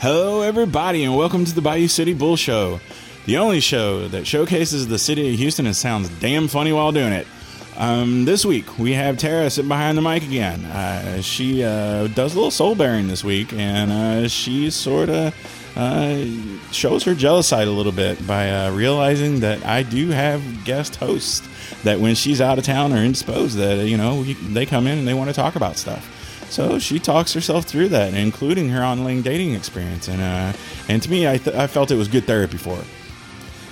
Hello, everybody, and welcome to the Bayou City Bull Show, the only show that showcases the city of Houston and sounds damn funny while doing it. Um, this week, we have Tara sitting behind the mic again. Uh, she uh, does a little soul bearing this week, and uh, she sort of uh, shows her jealous side a little bit by uh, realizing that I do have guest hosts that when she's out of town or indisposed, that, you know, they come in and they want to talk about stuff. So she talks herself through that, including her online dating experience, and uh, and to me, I, th- I felt it was good therapy for her.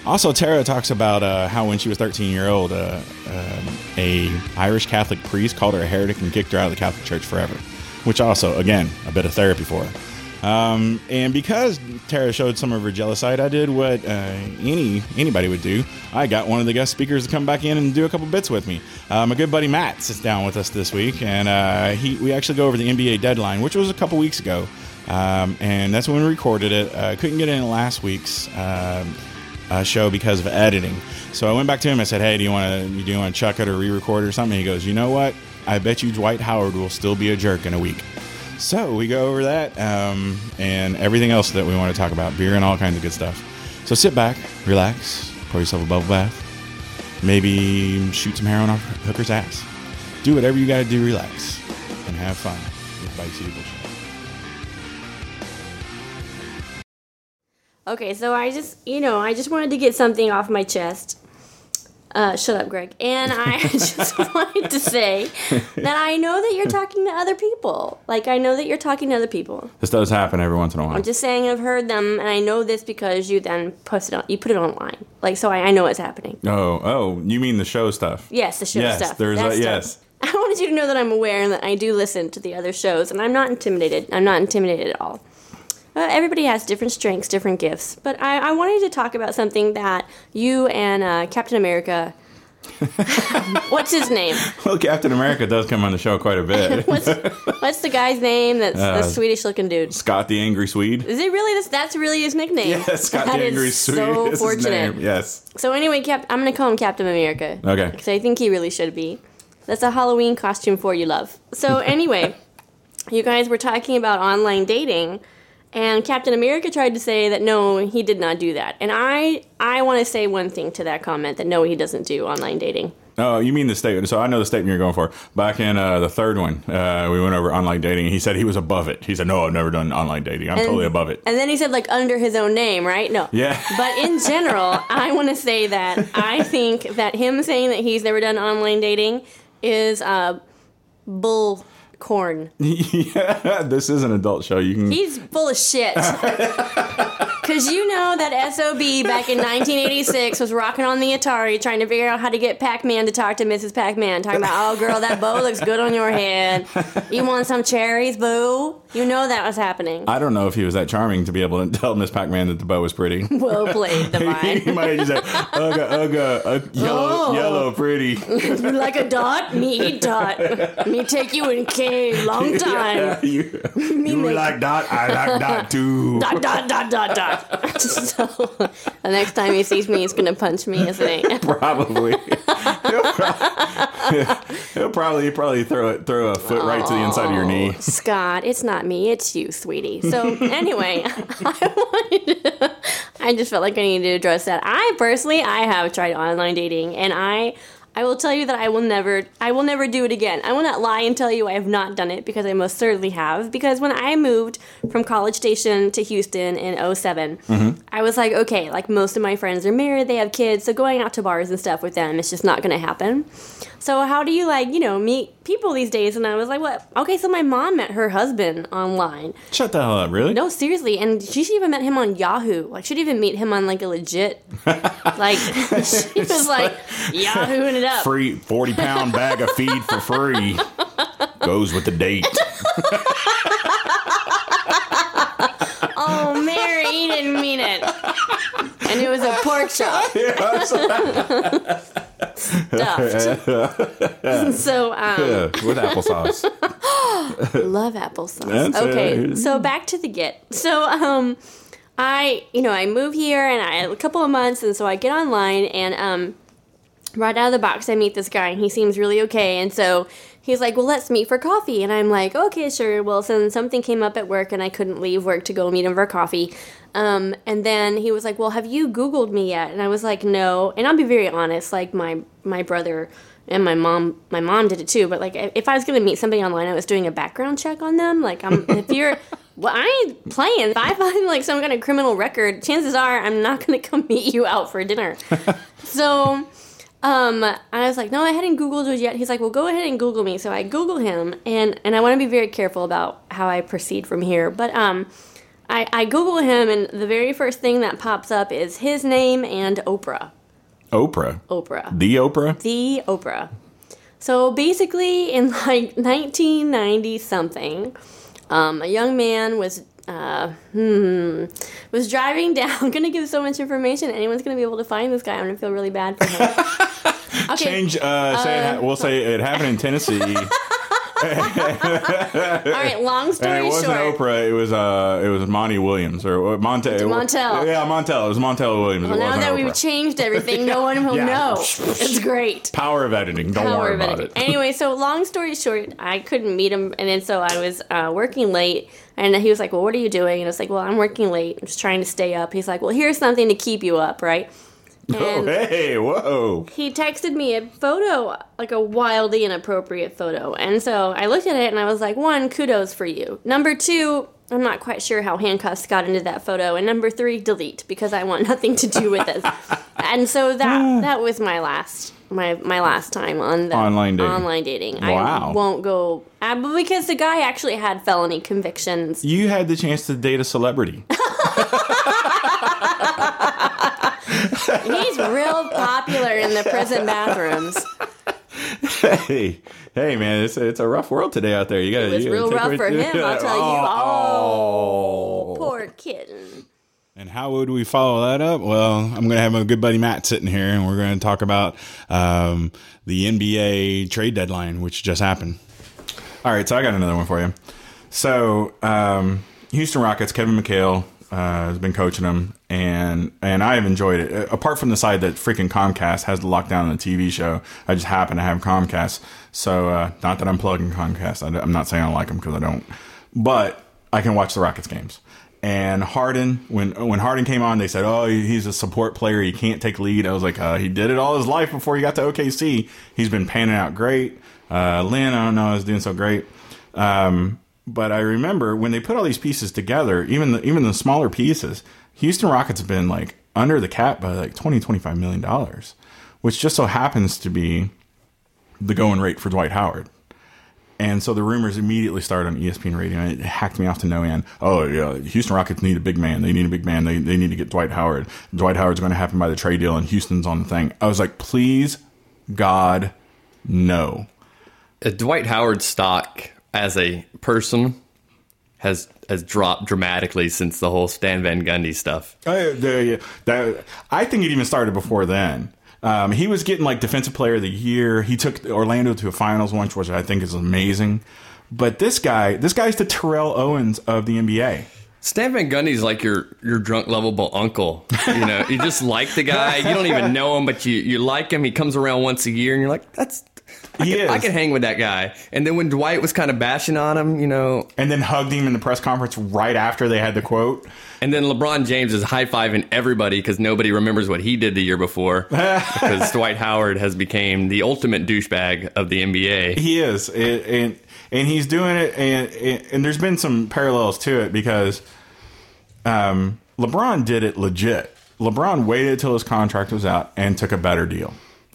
Also, Tara talks about uh, how when she was 13 year old, uh, um, a Irish Catholic priest called her a heretic and kicked her out of the Catholic Church forever, which also, again, a bit of therapy for her. Um, and because Tara showed some of her jealous side, I did what uh, any anybody would do. I got one of the guest speakers to come back in and do a couple bits with me. Uh, my good buddy Matt sits down with us this week, and uh, he we actually go over the NBA deadline, which was a couple weeks ago, um, and that's when we recorded it. I couldn't get in last week's um, uh, show because of editing, so I went back to him. I said, "Hey, do you want to do you want to chuck it or re-record it or something?" He goes, "You know what? I bet you Dwight Howard will still be a jerk in a week." So we go over that um, and everything else that we want to talk about, beer and all kinds of good stuff. So sit back, relax, pour yourself a bubble bath, maybe shoot some heroin a hooker's ass. Do whatever you got to do, relax, and have fun with Bayou City Bullshit. Okay, so I just, you know, I just wanted to get something off my chest. Uh, shut up, Greg. And I just wanted to say that I know that you're talking to other people. Like, I know that you're talking to other people. This does happen every once in a while. I'm just saying I've heard them, and I know this because you then post it on, you put it online. Like, so I, I know what's happening. oh, oh, you mean the show stuff? Yes, the show stuff. Yes, stuff. there's a- stuff. yes. I wanted you to know that I'm aware and that I do listen to the other shows, and I'm not intimidated. I'm not intimidated at all. Uh, everybody has different strengths, different gifts. But I, I wanted to talk about something that you and uh, Captain America. what's his name? Well, Captain America does come on the show quite a bit. What's what's the guy's name? That's Uh, the Swedish looking dude. Scott the Angry Swede. Is it really this? That's really his nickname. Yes, Scott That the Angry Swede So is his fortunate. name. Yes. So anyway, Cap- I'm gonna call him Captain America. Okay. Because I think he really should be. That's a Halloween costume for you, love. So anyway, you guys were talking about online dating, and Captain America tried to say that no, he did not do that. And I, I want to say one thing to that comment that no, he doesn't do online dating. Oh, you mean the statement? So I know the statement you're going for. Back in uh, the third one, uh, we went over online dating. He said he was above it. He said, "No, I've never done online dating. I'm totally above it." And then he said like under his own name, right? No. Yeah. But in general, I want to say that I think that him saying that he's never done online dating is uh, bull corn. yeah, this is an adult show. You can. He's full of shit. Because you know that SOB back in 1986 was rocking on the Atari trying to figure out how to get Pac Man to talk to Mrs. Pac Man. Talking about, oh, girl, that bow looks good on your head. You want some cherries, boo? You know that was happening. I don't know if he was that charming to be able to tell Miss Pac-Man that the bow was pretty. Well played, he Divine. might have said, "Ugga, ugga, uh, yellow, Oh. yellow, pretty." you like a dot? Me eat dot. Me take you in K long time. Yeah, you you like that? I like that too. Dot, dot, dot, dot, dot. so, the next time he sees me, he's going to punch me, isn't he? Probably. he'll, probably he'll probably probably throw it throw a foot right to the inside of your oh, knee. Scott, it's not me, it's you, sweetie. So anyway, I wanted to, I just felt like I needed to address that. I personally, I have tried online dating, and I, I will tell you that I will never, I will never do it again. I will not lie and tell you I have not done it because I most certainly have. Because when I moved from College Station to Houston in 7 mm-hmm. I was like, okay, like most of my friends are married, they have kids, so going out to bars and stuff with them, it's just not going to happen. So how do you like, you know, meet people these days? And I was like, what? Okay, so my mom met her husband online. Shut the hell up, really? No, seriously, and she even met him on Yahoo. Like she'd even meet him on like a legit, like she was like Yahooing it up. Free forty pound bag of feed for free. Goes with the date. Oh, Mary, he didn't mean it. And it was a pork chop stuffed. so um, Yeah, with applesauce. love applesauce. That's okay, it. so back to the get. So um, I, you know, I move here and I a couple of months, and so I get online and um, right out of the box, I meet this guy and he seems really okay, and so he's like, well, let's meet for coffee. And I'm like, okay, sure. Well, so something came up at work and I couldn't leave work to go meet him for coffee. Um, and then he was like, well, have you Googled me yet? And I was like, no. And I'll be very honest, like my, my brother and my mom, my mom did it too. But like, if I was going to meet somebody online, I was doing a background check on them. Like, I'm, if you're, well, I ain't playing. If I find like some kind of criminal record, chances are I'm not going to come meet you out for dinner. so, um, I was like, no, I hadn't Googled it yet. He's like, well, go ahead and Google me. So I Google him, and and I want to be very careful about how I proceed from here. But um, I I Google him, and the very first thing that pops up is his name and Oprah. Oprah. Oprah. The Oprah. The Oprah. So basically, in like 1990 something, um, a young man was uh, hmm, was driving down. I'm gonna give so much information. Anyone's gonna be able to find this guy. I'm gonna feel really bad for him. Okay. Change. Uh, say it ha- we'll say it happened in Tennessee. All right. Long story and it wasn't short. Oprah. It was uh, it was Monty Williams or what, Montel. Montel. Yeah, Montel. It was Montel Williams. Well, now that Oprah. we've changed everything, no one will Yeah. know. It's great. Power of editing. Don't Power worry about editing. it. anyway, so long story short, I couldn't meet him, and then so I was uh, working late, and he was like, "Well, what are you doing?" And I was like, "Well, I'm working late. I'm just trying to stay up." He's like, "Well, here's something to keep you up, right?" Oh, hey, whoa. he texted me a photo, like a wildly inappropriate photo, and so I looked at it and I was like, "One, kudos for you. Number two, I'm not quite sure how handcuffs got into that photo. And number three, delete because I want nothing to do with this. and so that that was my last my my last time on the Online dating. Online dating. Wow. I won't go uh, because the guy actually had felony convictions. You had the chance to date a celebrity. He's real popular in the prison bathrooms. hey, hey, man, it's it's a rough world today out there. You got It was real rough for him, I'll tell you. Oh, poor kitten. And how would we follow that up? Well, I'm going to have my good buddy Matt sitting here, and we're going to talk about um, the NBA trade deadline, which just happened. All right, so I got another one for you. So, um, Houston Rockets, Kevin McHale uh, has been coaching them, and and I have enjoyed it. Uh, Apart from the side that freaking Comcast has the lockdown on the TV show, I just happen to have Comcast. So, uh, not that I'm plugging Comcast. I, am not saying I like them because I don't, but I can watch the Rockets games. And Harden, when when Harden came on, they said, "Oh, he's a support player. He can't take lead." I was like, uh, "He did it all his life before he got to OKC. He's been panning out great." Uh, Lin, I don't know, is doing so great. Um, but I remember when they put all these pieces together, even the, even the smaller pieces, Houston Rockets have been like under the cap by like 20, 25 million dollars, which just so happens to be the going rate for Dwight Howard. And so the rumors immediately started on ESPN radio, and it hacked me off to no end. Oh, yeah, Houston Rockets need a big man. They need a big man. They, they need to get Dwight Howard. Dwight Howard's going to happen by the trade deal, and Houston's on the thing. I was like, please, God, no. Dwight Howard's stock as a person has has dropped dramatically since the whole Stan Van Gundy stuff. I, the, that, I think it even started before then. Um, he was getting like defensive player of the year. He took Orlando to a finals once, which I think is amazing. But this guy, this guy's the Terrell Owens of the NBA. Stan Van Gundy's like your your drunk lovable uncle. You know, you just like the guy. You don't even know him, but you you like him. He comes around once a year, and you're like, that's. I He can, is. I can hang with that guy. And then when Dwight was kind of bashing on him, you know, And then hugged him in the press conference right after they had the quote. and then LeBron James is high fiving everybody because nobody remembers what he did the year before. because Dwight Howard has become the ultimate douchebag of the NBA. He is, and and, and he's doing it, and, and and there's been some parallels to it because um, LeBron did it legit. LeBron waited till his contract was out and took a better deal.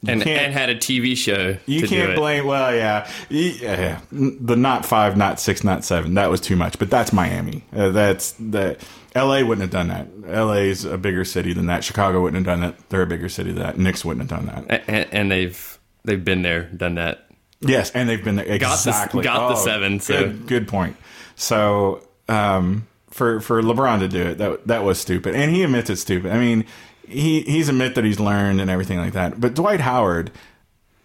And, and had a TV show. You to can't it. blame. Well, yeah, yeah, the not five, not six, not seven. That was too much. But that's Miami. Uh, that's the L.A. wouldn't have done that. L.A.'s a bigger city than that. Chicago wouldn't have done that. They're a bigger city than that. Knicks wouldn't have done that. and, and they've they've been there, done that. Yes, and they've been there the- exactly. got the seven, so- good, good point. So um, for for LeBron to do it, that that was stupid, and he admits it's stupid. I mean, he he's a myth that he's learned and everything like that. But Dwight Howard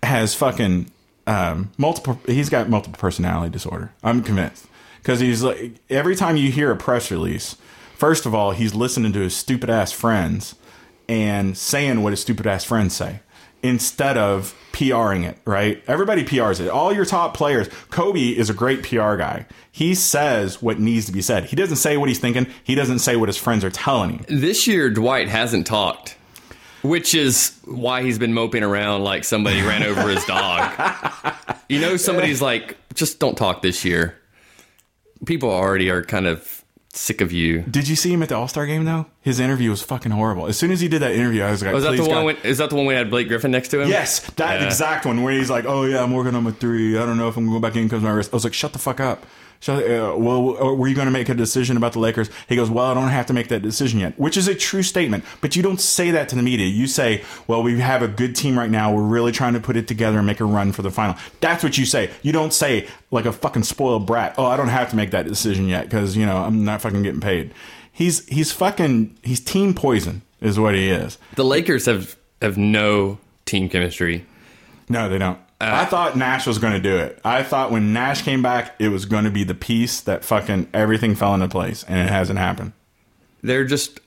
has fucking um, multiple. He's got multiple personality disorder. I'm convinced because he's like every time you hear a press release, first of all, he's listening to his stupid ass friends and saying what his stupid ass friends say. Instead of PRing it, right? Everybody PRs it. All your top players. Kobe is a great PR guy. He says what needs to be said. He doesn't say what he's thinking. He doesn't say what his friends are telling him. This year, Dwight hasn't talked, which is why he's been moping around like somebody ran over his dog. You know, somebody's like, just don't talk this year. People already are kind of sick of you. Did you see him at the All Star game though? His interview was fucking horrible. As soon as he did that interview, I was like, oh, "Is that the one? God." When, is that the one we had Blake Griffin next to him? Yes, that Yeah. exact one where he's like, "Oh yeah, I'm working on my three. I don't know if I'm going back in because my wrist." I was like, "Shut the fuck up." Shut, uh, well, uh, were you going to make a decision about the Lakers? He goes, "Well, I don't have to make that decision yet," which is a true statement. But you don't say that to the media. You say, "Well, we have a good team right now. We're really trying to put it together and make a run for the final." That's what you say. You don't say like a fucking spoiled brat. Oh, I don't have to make that decision yet because you know I'm not fucking getting paid. He's he's fucking he's team poison is what he is. The Lakers have have no team chemistry. No, they don't. I thought Nash was going to do it. I thought when Nash came back, it was going to be the piece that fucking everything fell into place, and it hasn't happened. They're just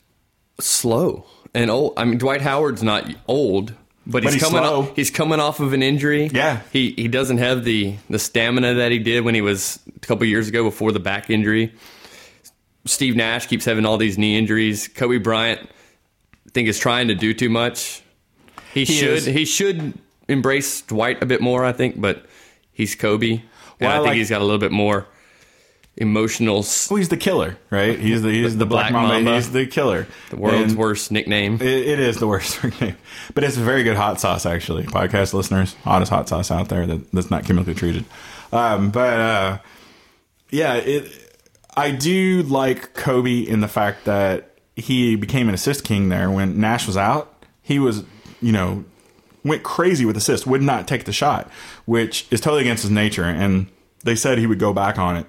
slow and old. I mean, Dwight Howard's not old, but he's, he's coming. slow. Off, he's coming off of an injury. Yeah. he he doesn't have the the stamina that he did when he was a couple years ago before the back injury. Steve Nash keeps having all these knee injuries. Kobe Bryant, I think, is trying to do too much. He, should is. he should embrace Dwight a bit more, I think, but he's Kobe, and Well, I I think like- he's got a little bit more emotional. s- Well, he's the killer, right? He's the he's the, Black, Black Mamba. Mamba. He's the killer. The world's And worst nickname. It, it is the worst nickname, but it's a very good hot sauce. Actually, podcast listeners, hottest hot sauce out there that, that's not chemically treated. Um, but uh, yeah, it. I do like Kobe in the fact that he became an assist king there when Nash was out. He was, you know, went crazy with assists, would not take the shot, which is totally against his nature. And they said he would go back on it.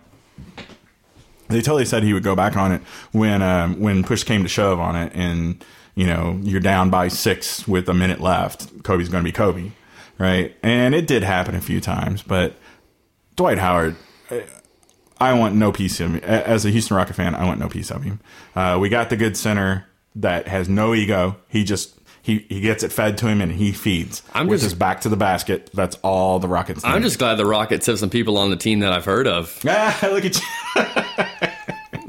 They totally said he would go back on it when um, when push came to shove on it, and you know you're down by six with a minute left. Kobe's going to be Kobe, right? And it did happen a few times, but Dwight Howard, I want no piece of him. As a Houston Rocket fan, I want no piece of him. Uh, we got the good center that has no ego. He just he, he gets it fed to him and he feeds. I'm with just- his back to the basket. That's all the Rockets. I'm need. just glad the Rockets have some people on the team that I've heard of. ah, look at you.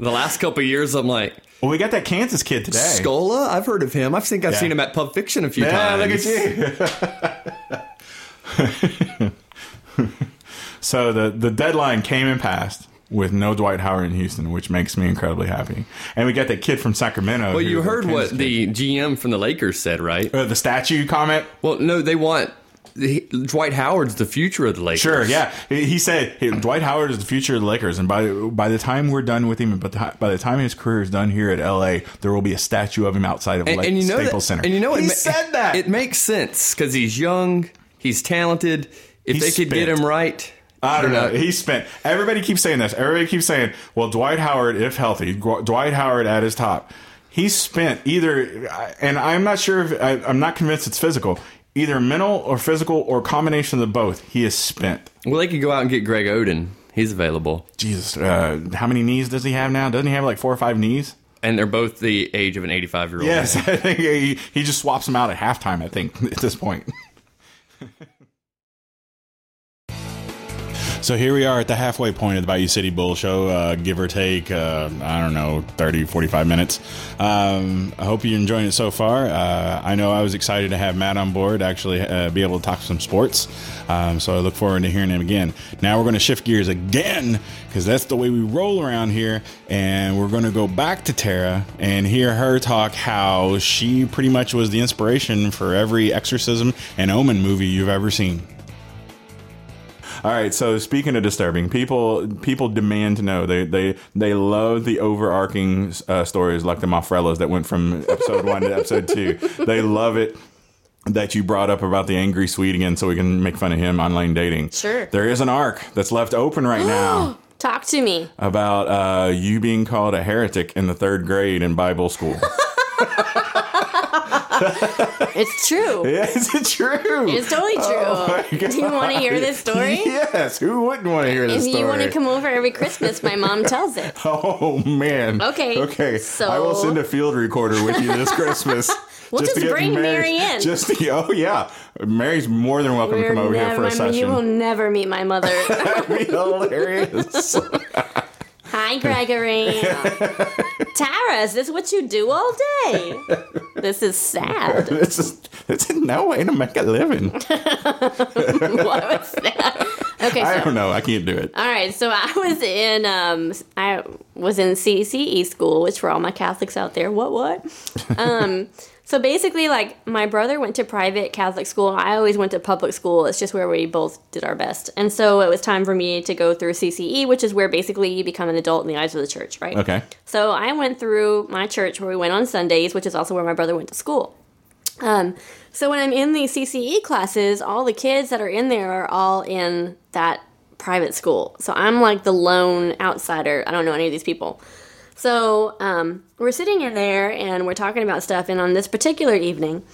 The last couple of years, I'm like, Well, we got that Kansas kid today. Scola? I've heard of him. I think I've Yeah. seen him at Pub Fiction a few Yeah, times. look at you. so the the deadline came and passed with no Dwight Howard in Houston, which makes me incredibly happy. And we got that kid from Sacramento. Well, you heard what kid. the GM from the Lakers said, right? uh, the statue comment. Well, no, they want Dwight Howard's the future of the Lakers. Sure, yeah. He he said hey, Dwight Howard is the future of the Lakers, and by by the time we're done with him, but by the time his career is done here at LA, there will be a statue of him outside of And, Lake and you know Staples that, Center. And you know he it said that. it makes sense because he's young, he's talented. If He they could get him right, I don't know. He spent. Everybody keeps saying this. Everybody keeps saying, "Well, Dwight Howard, if healthy, Dwight Howard at his top." He spent either, and I'm not sure if I, I'm not convinced it's physical. Either mental or physical or combination of the both. He is spent. Well, they could go out and get Greg Oden. He's available, Jesus, uh, how many knees does he have now? Doesn't he have like four or five knees? and they're both the age of an 85 year old. Yes, I think he, he just swaps them out at halftime. I think at this point. So here we are at the halfway point of the Bayou City Bull Show, uh, give or take, uh, I don't know, 30, 45 minutes. Um, I hope you're enjoying it so far. Uh, I know I was excited to have Matt on board, actually uh, be able to talk some sports. Um, so I look forward to hearing him again. Now we're going to shift gears again because that's the way we roll around here. And we're going to go back to Tara and hear her talk how she pretty much was the inspiration for every exorcism and omen movie you've ever seen. All right. So speaking of disturbing, people people demand to know. They they they love the overarching uh, stories like the Moffrellas that went from episode one to episode two. They love it that you brought up about the angry Swede again, so we can make fun of him online dating. Sure. There is an arc that's left open right now Talk to me. about uh, you being called a heretic in the third grade in Bible school. it's true. Is it true? It's totally oh true. Oh Do you want to hear this story? Yes. Who wouldn't want to hear this If story? you want to come over every Christmas, my mom tells it. Oh man. Okay, Okay. so- I will send a field recorder with you this Christmas. We'll just get bring Mary in. Just to, oh yeah, Mary's more than welcome to come over here for a session. you will never meet my mother. That'd be hilarious. Hi, Gregory. Tara, is this what you do all day? This is sad. this is this is no way to make a living. what was that? Okay, I so don't know. I can't do it. all right, so I was in um I was in CCE school, which for all my Catholics out there, what what? Um so basically like my brother went to private Catholic school. I always went to public school. It's just where we both did our best. And so it was time for me to go through CCE, which is where basically you become an adult in the eyes of the church, right? Okay. So I went through my church where we went on Sundays, which is also where my brother went to school. Um, so when I'm in the CCE classes, all the kids that are in there are all in that private school. So I'm like the lone outsider. I don't know any of these people. So um, we're sitting in there and we're talking about stuff. And on this particular evening,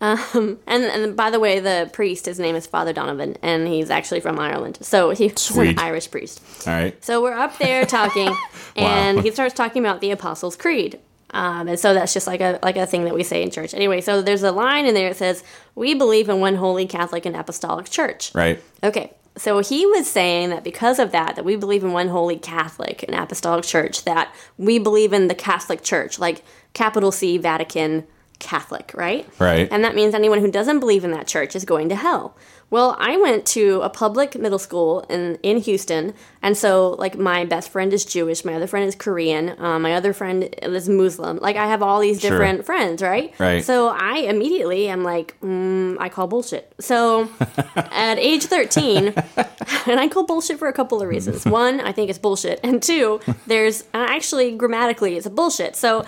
um, and, and by the way, the priest, his name is Father Donovan, and he's actually from Ireland. So he's Sweet. an Irish priest. All right. So we're up there talking, and he starts talking about the Apostles' Creed. Um, and so that's just like a like a thing that we say in church. Anyway, so there's a line in there that says, "We believe in one holy Catholic and Apostolic Church." Right. Okay, so he was saying that because of that, that we believe in one holy Catholic and Apostolic Church, that we believe in the Catholic Church, like capital C Vatican Catholic, right? Right. And that means anyone who doesn't believe in that church is going to hell. Well, I went to a public middle school in in Houston, and so like my best friend is Jewish, my other friend is Korean, um, my other friend is Muslim. Like I have all these Sure. different friends, right? Right. So I immediately am like, mm, I call bullshit. So at age thirteen, and I call bullshit for a couple of reasons. One, I think it's bullshit, and two, there's uh, actually grammatically it's a bullshit. So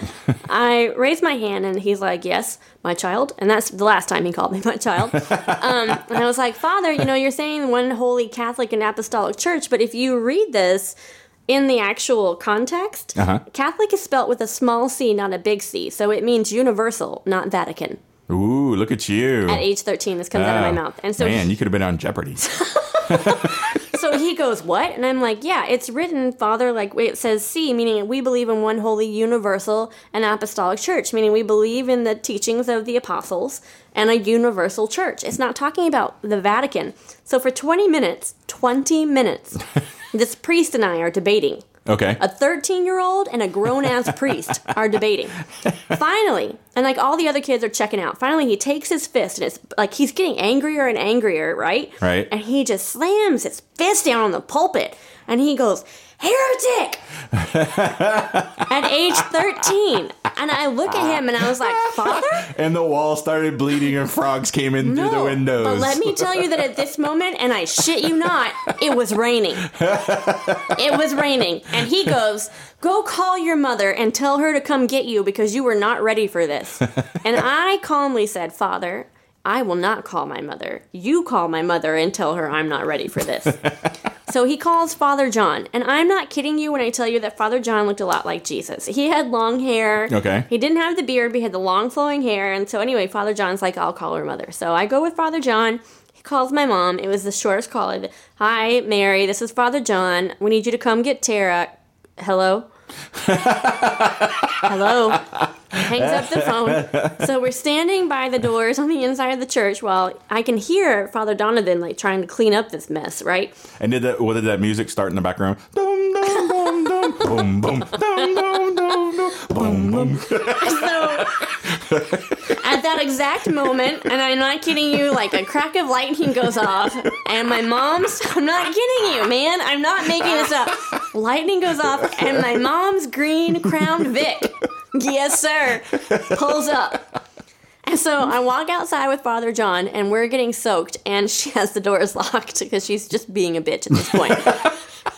I raise my hand, and he's like, "Yes, my child," and that's the last time he called me my child. Um, and I was like, "Father, you know, you're saying one holy Catholic and Apostolic Church, but if you read this." In the actual context, Uh-huh. Catholic is spelt with a small c, not a big c. So it means universal, not Vatican. Ooh, look at you. At age 13, this comes out of my mouth. And so man, you could have been on Jeopardy. so he goes, What? And I'm like, Yeah, it's written, Father, like it says C, meaning we believe in one holy, universal, and apostolic church, meaning we believe in the teachings of the apostles and a universal church. It's not talking about the Vatican. So for 20 minutes, 20 minutes, this priest and I are debating. Okay. A 13 year old and a grown ass priest are debating. Finally, and like all the other kids are checking out, finally he takes his fist and it's like he's getting angrier and angrier, right? Right. And he just slams his fist down on the pulpit and he goes, Heretic! At age 13. And I look at him and I was like, Father? and the wall started bleeding and frogs came in through the windows. But let me tell you that at this moment, and I shit you not, it was raining. It was raining. And he goes, Go call your mother and tell her to come get you because you were not ready for this. And I calmly said, Father, I will not call my mother. You call my mother and tell her I'm not ready for this. So he calls Father John, and I'm not kidding you when I tell you that Father John looked a lot like Jesus. He had long hair. Okay. He didn't have the beard, but he had the long flowing hair. And so anyway, Father John's like, I'll call her mother. So I go with Father John. He calls my mom. It was the shortest call. I've- Hi, Mary. This is Father John. We need you to come get Tara. Hello. Hello. Hangs up the phone. So we're standing by the doors on the inside of the church while I can hear Father Donovan like trying to clean up this mess, right? and did that? What did that music start in the background? Dum dum dum dum boom boom dum dum dum dum boom boom. So at that exact moment, and I'm not kidding you, like a crack of lightning goes off, and my mom's I'm not kidding you, man. I'm not making this up. Lightning goes off, and my mom's green crown Vic, yes sir, pulls up. And so I walk outside with Father John, and we're getting soaked, and she has the doors locked because she's just being a bitch at this point.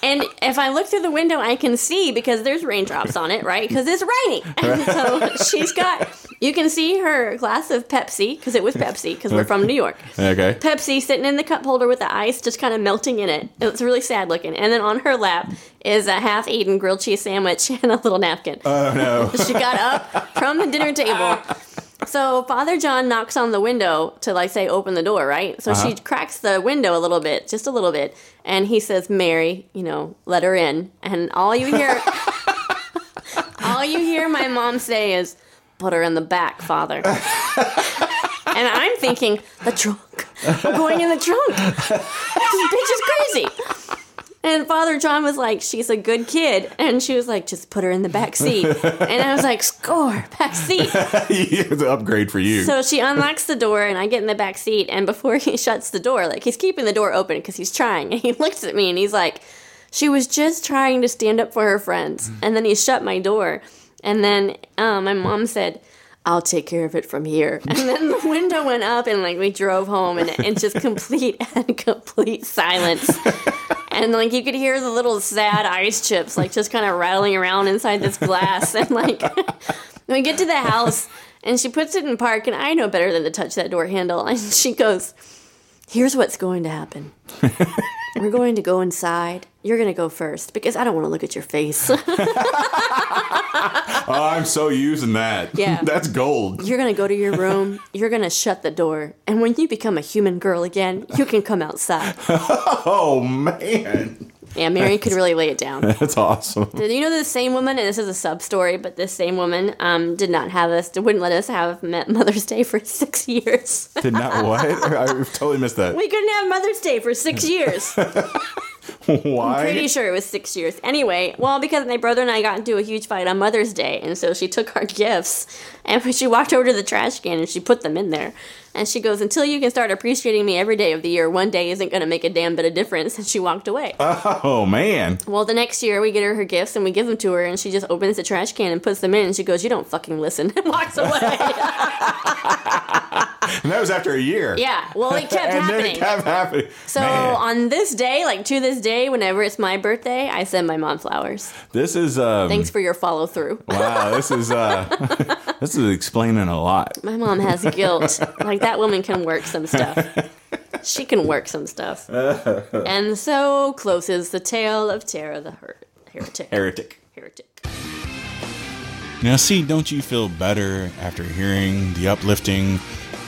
And if I look through the window, I can see because there's raindrops on it, right? Because it's raining. And so she's got, you can see her glass of Pepsi, because it was Pepsi, because we're from New York. Okay. Pepsi sitting in the cup holder with the ice just kind of melting in it. It's really sad looking. And then on her lap is a half eaten grilled cheese sandwich and a little napkin. Oh no. She got up from the dinner table. So Father John knocks on the window to like say open the door, right? So she uh-huh. cracks the window a little bit, just a little bit, and he says, "Mary, you know, let her in." And all you hear, all you hear my mom say is, "Put her in the back, Father." and I'm thinking, the trunk. I'm going in the trunk. This bitch is crazy. And Father John was like, "She's a good kid," and she was like, "Just put her in the back seat." And I was like, "Score, back seat." it's an upgrade for you. So she unlocks the door, and I get in the back seat. And before he shuts the door, like he's keeping the door open because he's trying, and he looks at me and he's like, "She was just trying to stand up for her friends." And then he shut my door, and then um, my mom said. I'll take care of it from here. And then the window went up and like we drove home and it's just complete and complete silence. And like you could hear the little sad ice chips like just kind of rattling around inside this glass. And like we get to the house and she puts it in park and I know better than to touch that door handle. And she goes, Here's what's going to happen. We're going to go inside. You're going to go first because I don't want to look at your face. oh, I'm so using that. Yeah. That's gold. You're going to go to your room. You're going to shut the door. And when you become a human girl again, you can come outside. Oh, man. Yeah, Mary could really lay it down. That's awesome. Did you know the same woman, and this is a sub story, but this same woman um, did not have us, wouldn't let us have Mother's Day for six years. Did not what? I totally missed that. we couldn't have Mother's Day for six years. Why? I'm pretty sure it was six years. Anyway, well, because my brother and I got into a huge fight on Mother's Day, and so she took our gifts and she walked over to the trash can and she put them in there. And she goes, Until you can start appreciating me every day of the year, one day isn't going to make a damn bit of difference. And she walked away. Oh, man. well, the next year we get her her gifts and we give them to her, and she just opens the trash can and puts them in, and she goes, You don't fucking listen, and walks away. And that was after a year. yeah, well, it kept And then happening. it kept happening. so Man, on this day, like to this day, whenever it's my birthday, I send my mom flowers. this is um, Thanks for your follow through. wow. This is uh, this is explaining a lot. My mom has guilt. like that woman can work some stuff. She can work some stuff. and so closes the tale of Tara the her- heretic. Heretic. Heretic. Now, see, don't you feel better after hearing the uplifting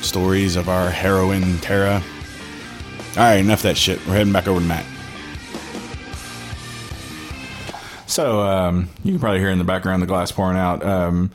stories of our heroine, Tara? All right, enough that shit. We're heading back over to Matt. So, um, you can probably hear in the background the glass pouring out. Um,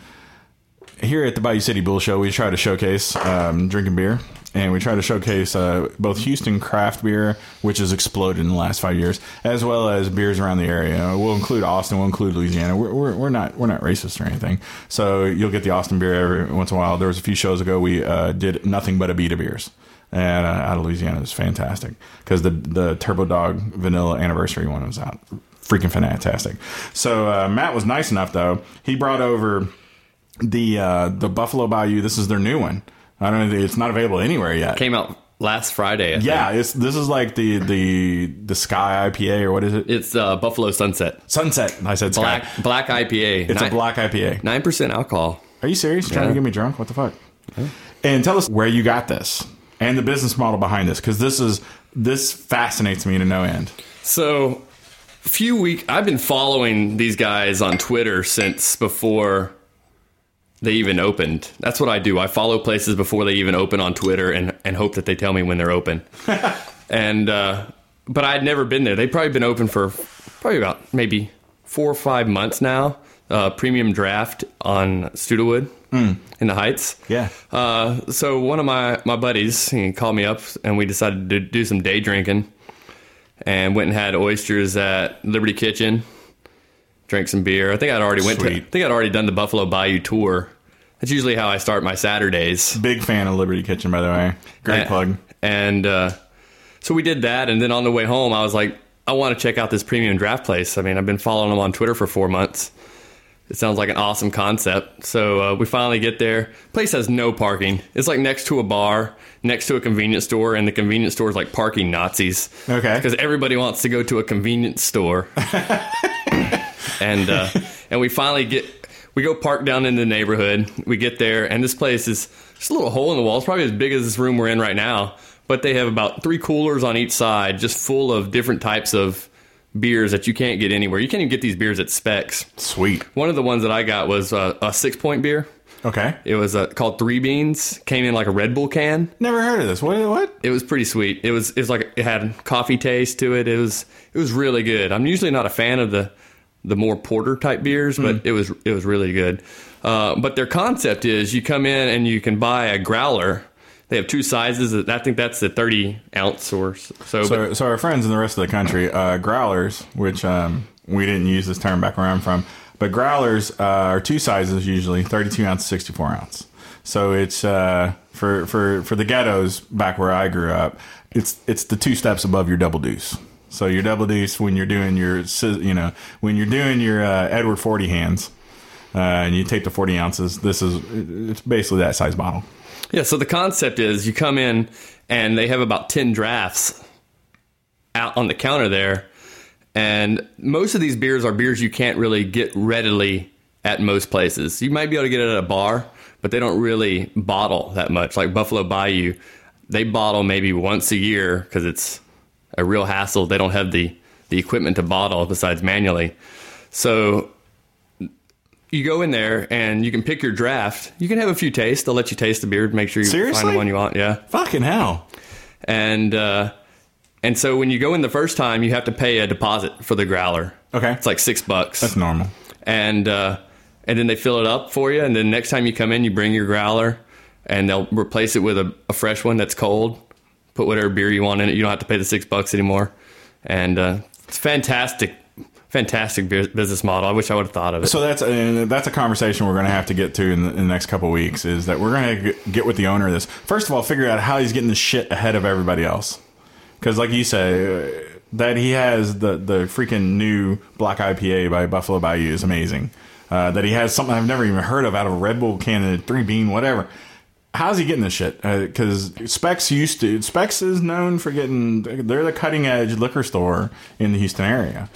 here at the Bayou City Bull Show, we try to showcase um, drinking beer, and we try to showcase uh, both Houston craft beer, which has exploded in the last five years, as well as beers around the area. We'll include Austin, we'll include Louisiana. We're, we're, we're not we're not racist or anything, so you'll get the Austin beer every once in a while. There was a few shows ago we uh, did nothing but Abita beers. And uh, out of Louisiana, was fantastic because the the Turbo Dog Vanilla Anniversary one was out, freaking fantastic. So uh, Matt was nice enough though; he brought over the uh, the Buffalo Bayou. This is their new one. I don't know. It's not available anywhere yet. Came out last Friday. I think. yeah, it's this is like the the the Sky IPA or what is it? It's uh, Buffalo Sunset. Sunset. I said Black Sky. black IPA. It's a black IPA. Nine percent alcohol. Are you serious? Trying to get me drunk? What the fuck? And tell us where you got this and the business model behind this because this is this fascinates me to no end. So, a few week I've been following these guys on Twitter since before they even opened. That's what I do. I follow places before they even open on Twitter and and hope that they tell me when they're open. and uh, but I'd never been there. They've probably been open for probably about maybe four or five months now. Uh, premium draft on Studewood in the Heights. Yeah. Uh, so one of my, my buddies he called me up and we decided to do some day drinking and went and had oysters at Liberty Kitchen. Drank some beer. I think I'd already went to. I think I'd already done the Buffalo Bayou tour. That's usually how I start my Saturdays. Big fan of Liberty Kitchen, by the way. Great And- plug. And uh, so we did that, and then on the way home, I was like, I want to check out this premium draft place. I mean, I've been following them on Twitter for four months. It sounds like an awesome concept. So uh, we finally get there. Place has no parking. It's like next to a bar, next to a convenience store, and the convenience store is like parking Nazis. Okay. Because everybody wants to go to a convenience store. and uh, and we finally get we go park down in the neighborhood. We get there, and this place is just a little hole in the wall. It's probably as big as this room we're in right now. But they have about three coolers on each side, just full of different types of beers that you can't get anywhere. You can't even get these beers at Specs. Sweet. One of the ones that I got was uh, a Sixpoint beer. Okay. It was uh, called Three Beans. Came in like a Red Bull can. Never heard of this. What? What? It was pretty sweet. It was it was like it had coffee taste to it. It was it was really good. I'm usually not a fan of the the more porter type beers, but it was it was really good. Uh, but their concept is you come in and you can buy a growler. They have two sizes. I think that's the 30 ounce or so. So, so our friends in the rest of the country, uh, growlers, which um, we didn't use this term back where I'm from, but growlers uh, are two sizes usually, 32 ounce, 64 ounce. So it's uh, for for for the ghettos back where I grew up. It's it's the two steps above your double deuce. So your double deuce when you're doing your you know when you're doing your uh, Edward 40 hands. Uh, and you take the 40 ounces. This is it's basically that size bottle. Yeah, so the concept is you come in and they have about 10 drafts out on the counter there. And most of these beers are beers you can't really get readily at most places. You might be able to get it at a bar, but they don't really bottle that much. Like Buffalo Bayou, they bottle maybe once a year because it's a real hassle. They don't have the, the equipment to bottle besides manually. So you go in there and you can pick your draft. You can have a few tastes. They'll let you taste the beer, make sure you find the one you want. Yeah, Fucking hell. and uh, and so when you go in the first time, you have to pay a deposit for the growler. Okay. It's like six bucks, That's normal. and uh, and then they fill it up for you. And then next time you come in, you bring your growler, and they'll replace it with a, a fresh one that's cold. Put whatever beer you want in it. You don't have to pay the six bucks anymore, and uh, it's fantastic. Fantastic bu- business model. I wish I would have thought of it. So that's uh, that's a conversation we're going to have to get to in the, in the next couple weeks. Is that we're going to get with the owner of this. First of all, figure out how he's getting the shit ahead of everybody else. Because, like you say, uh, that he has the the freaking new black IPA by Buffalo Bayou is amazing. Uh, that he has something I've never even heard of out of a Red Bull can, three bean, whatever. How's he getting this shit? Uh, because Specs used to. Specs is known for getting. They're the cutting edge liquor store in the Houston area.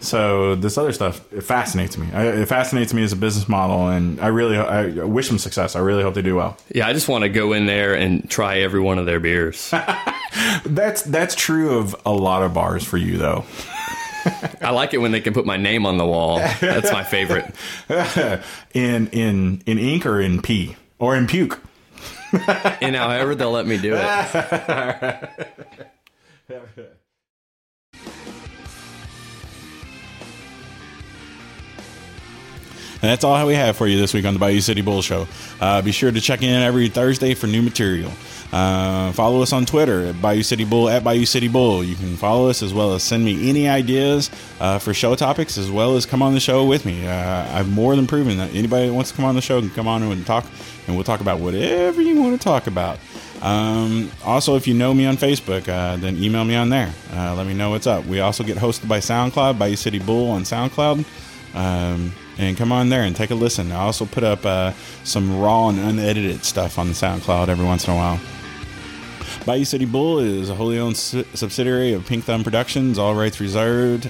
So this other stuff it fascinates me. I, it fascinates me as a business model, and I really I wish them success. I really hope they do well. yeah, I just want to go in there and try every one of their beers. That's that's true of a lot of bars for you, though. I like it when they can put my name on the wall. That's my favorite. in in in ink or in pee or in puke. And however they'll let me do it. And that's all we have for you this week on the Bayou City Bull Show. Uh, be sure to check in every Thursday for new material. Uh, follow us on Twitter at Bayou City Bull at Bayou City Bull. You can follow us as well as send me any ideas uh, for show topics, as well as come on the show with me. Uh, I've more than proven that anybody that wants to come on the show can come on and talk, and we'll talk about whatever you want to talk about. Um, also, if you know me on Facebook, uh, then email me on there. Uh, let me know what's up. We also get hosted by SoundCloud, Bayou City Bull on SoundCloud. Um, and come on there and take a listen. I also put up uh, some raw and unedited stuff on the SoundCloud every once in a while. Bayou City Bull is a wholly owned su- subsidiary of Pink Thumb Productions, all rights reserved.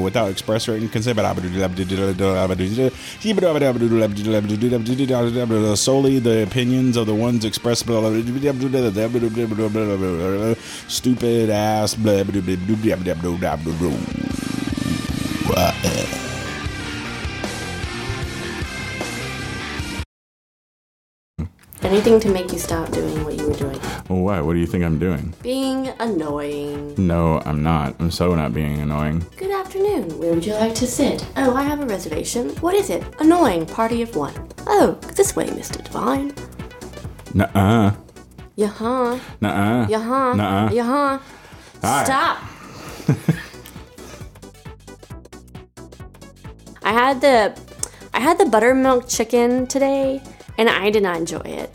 Without express written consent, solely the opinions of the ones expressed. Stupid ass. Anything to make you stop doing what you were doing. Well, what? What do you think I'm doing? Being annoying. No, I'm not. I'm so not being annoying. Good afternoon. Where would you like to sit? Oh, I have a reservation. What is it? Annoying. Party of one. Oh, this way, Mr. Divine. Nuh-uh. Yuh-huh. Nuh-uh. Yuh-huh. Nuh-uh. Yuh-huh. Stop. I had the I had the buttermilk chicken today and I did not enjoy it.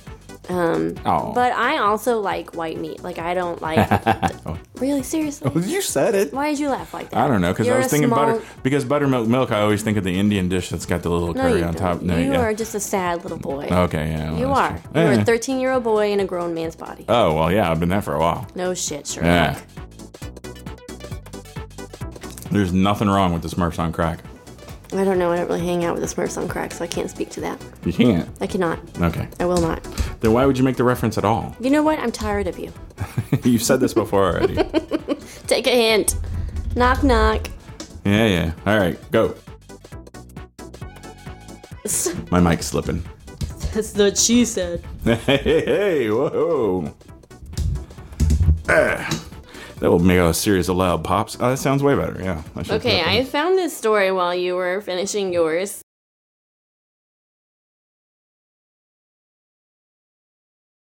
Um but I also like white meat. Like I don't like Really seriously? you said it. Why did you laugh like that? I don't know because I You're was a thinking small- butter because buttermilk milk. I always think of the Indian dish that's got the little No, curry you on don't. top. No, you yeah. are just a sad little boy. Okay, yeah. well, you that's are. true. You are Eh. a 13 year old boy in a grown man's body. Oh well, yeah. I've been there for a while. No shit, Sherlock. Yeah. There's nothing wrong with the Smurfs on crack. I don't know. I don't really hang out with the Smurfs on crack, so I can't speak to that. You can't. I cannot. Okay. I will not. Then why would you make the reference at all? You know what? I'm tired of you. You've said this before already. Take a hint. Knock knock. Yeah, yeah. All right, go. My mic's slipping. That's what she said. Hey, hey, hey, whoa. Ah, that will make a series of loud pops. Oh, that sounds way better. Yeah. I Okay, I found this story while you were finishing yours.